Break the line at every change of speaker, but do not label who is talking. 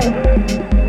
Tchau!